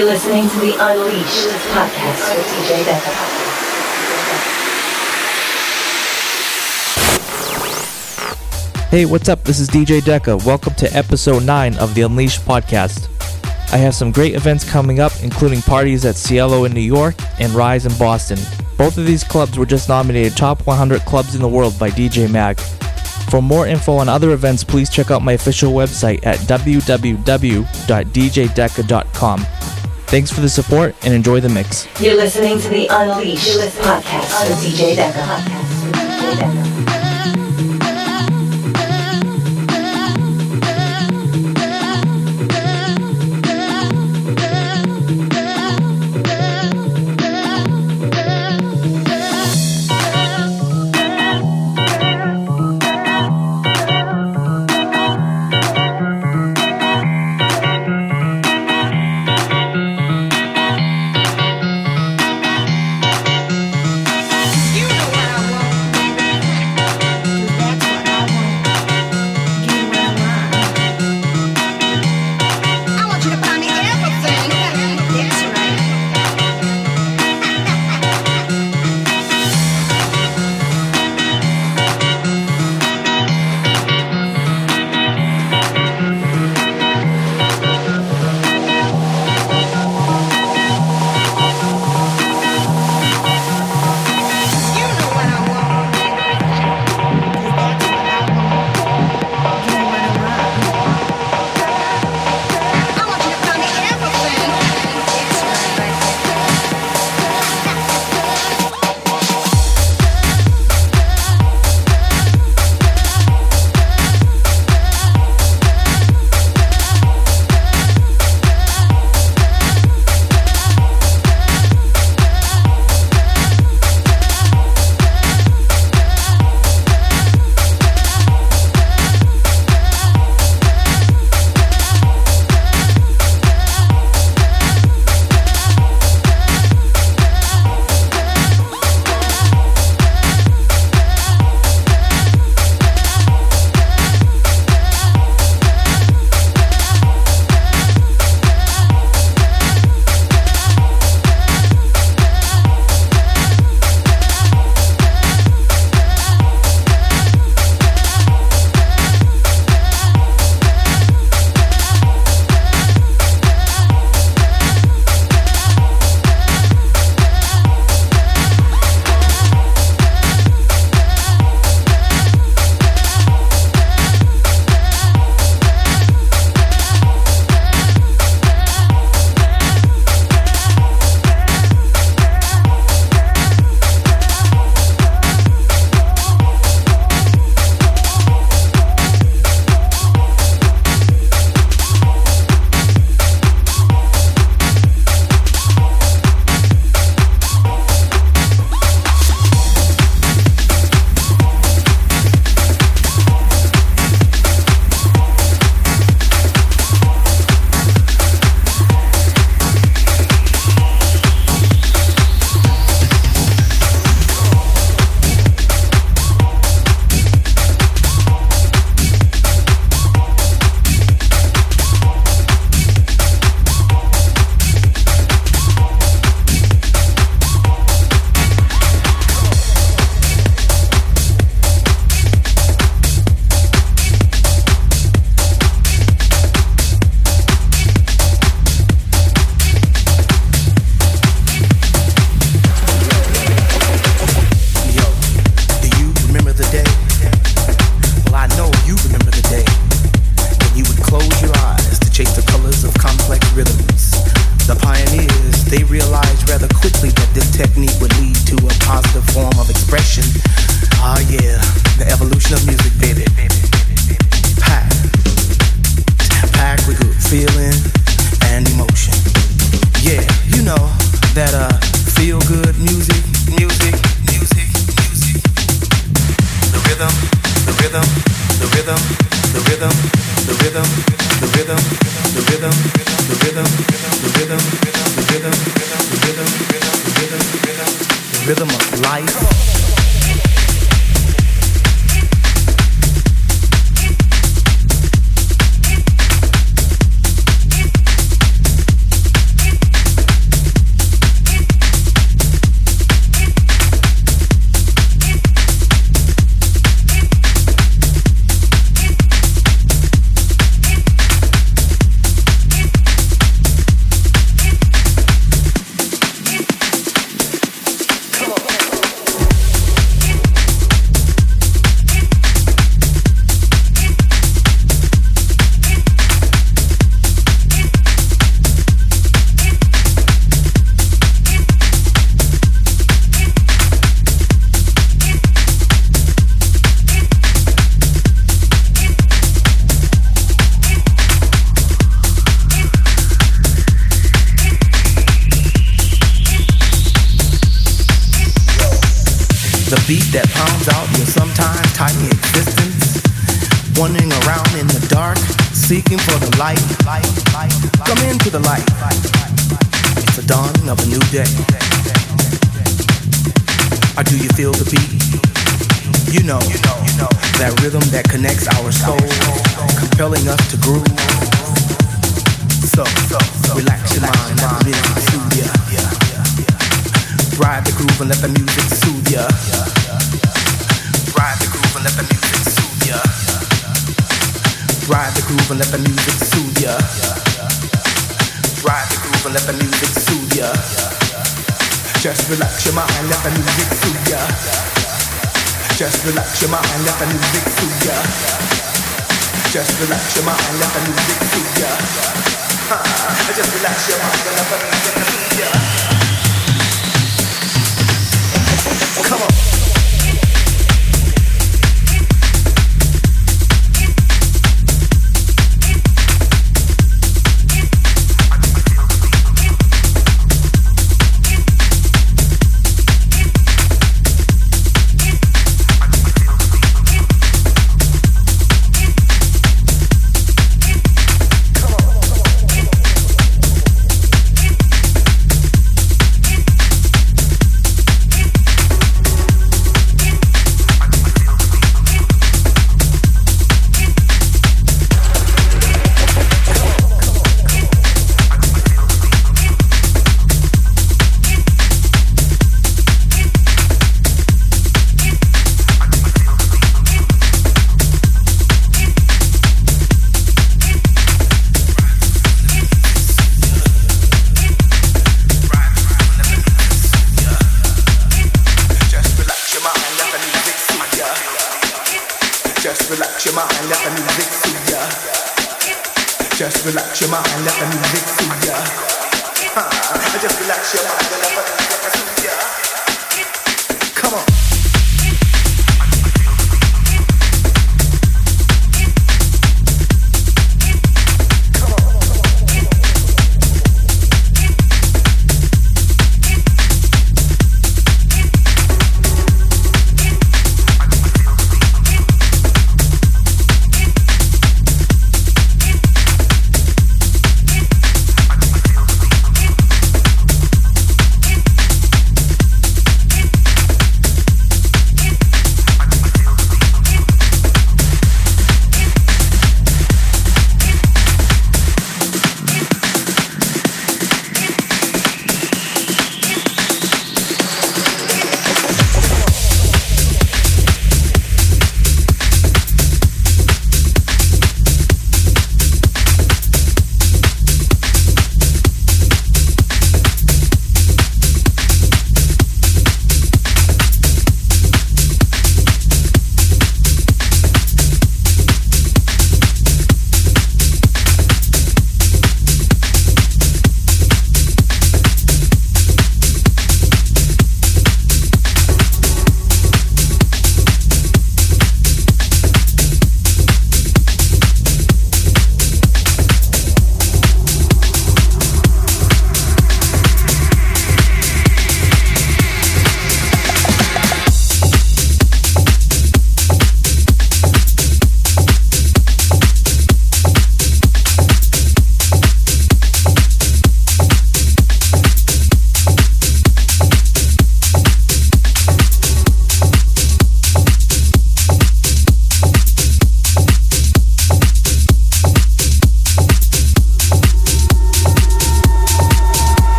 You're listening to the Unleashed podcast with DJ Decca. Hey, what's up? This is DJ Decca. Welcome to episode 9 of the Unleashed podcast. I have some great events coming up, including parties at Cielo in New York and Rise in Boston. Both of these clubs were just nominated Top 100 Clubs in the World by DJ Mag. For more info on other events, please check out my official website at www.djdecca.com. Thanks for the support and enjoy the mix. You're listening to the Unleashed podcast with DJ Decca.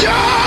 Yeah,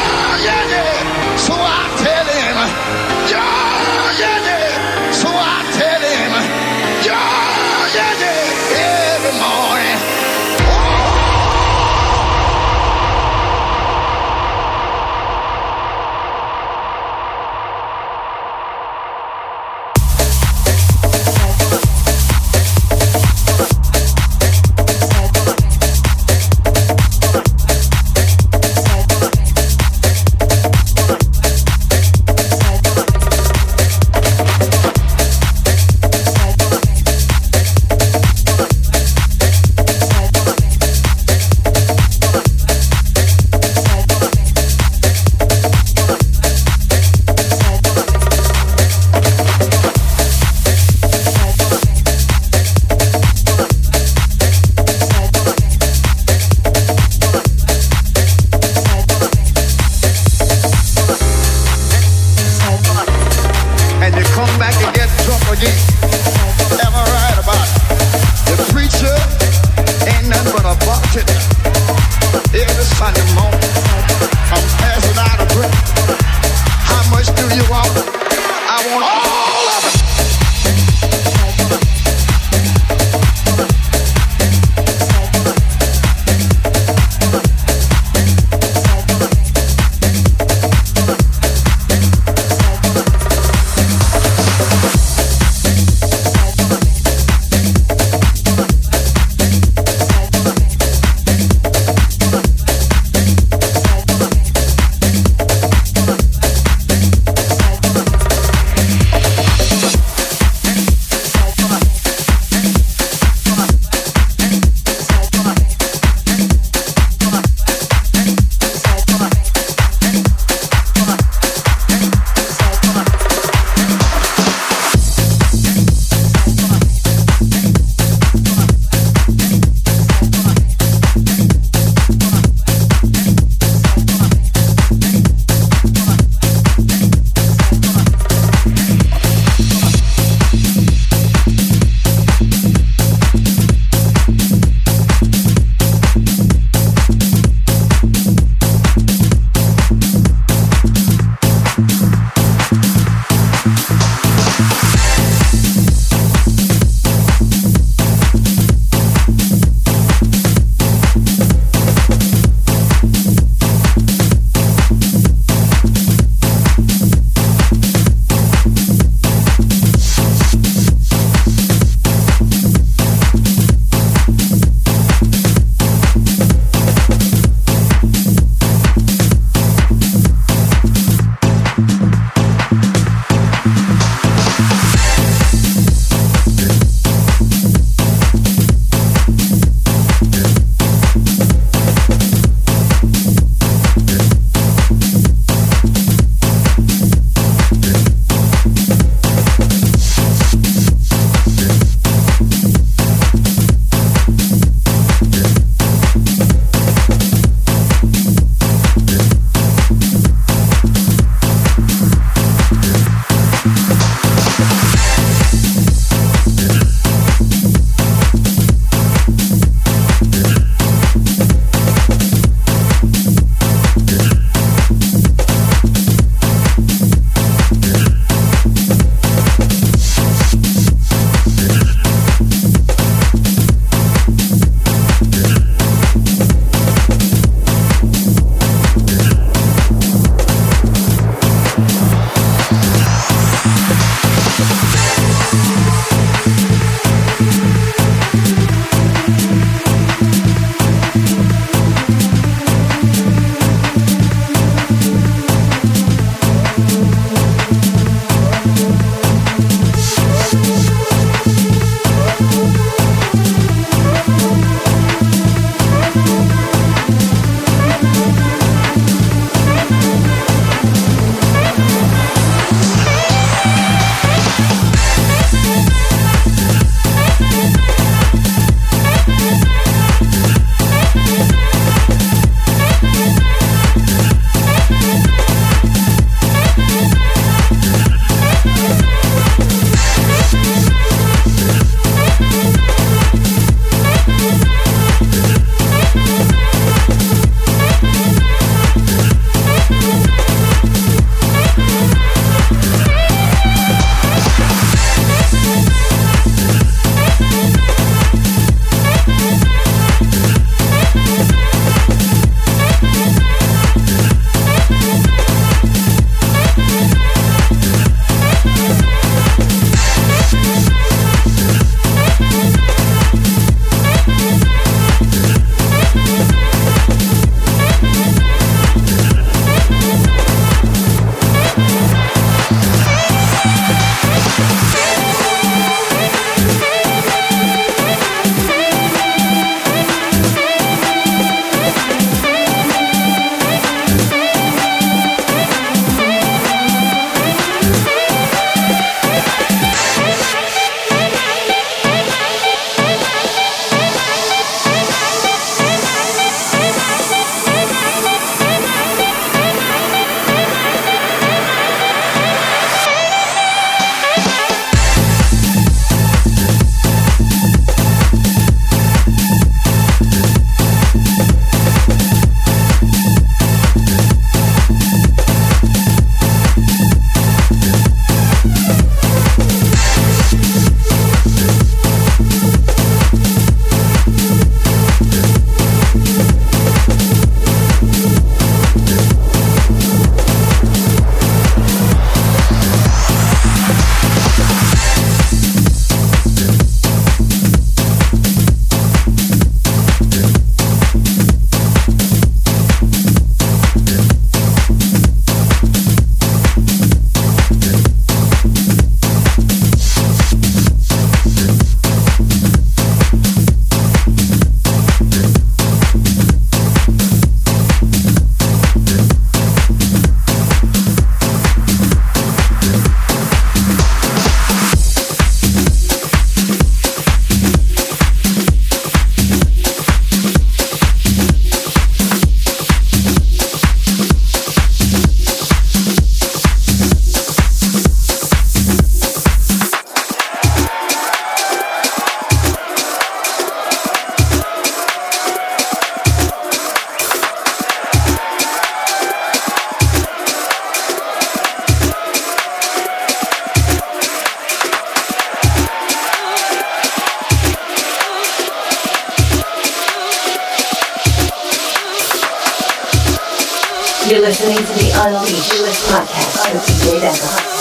listening to the Unleashed podcast. With DJ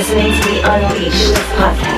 listening to The Unleashed podcast.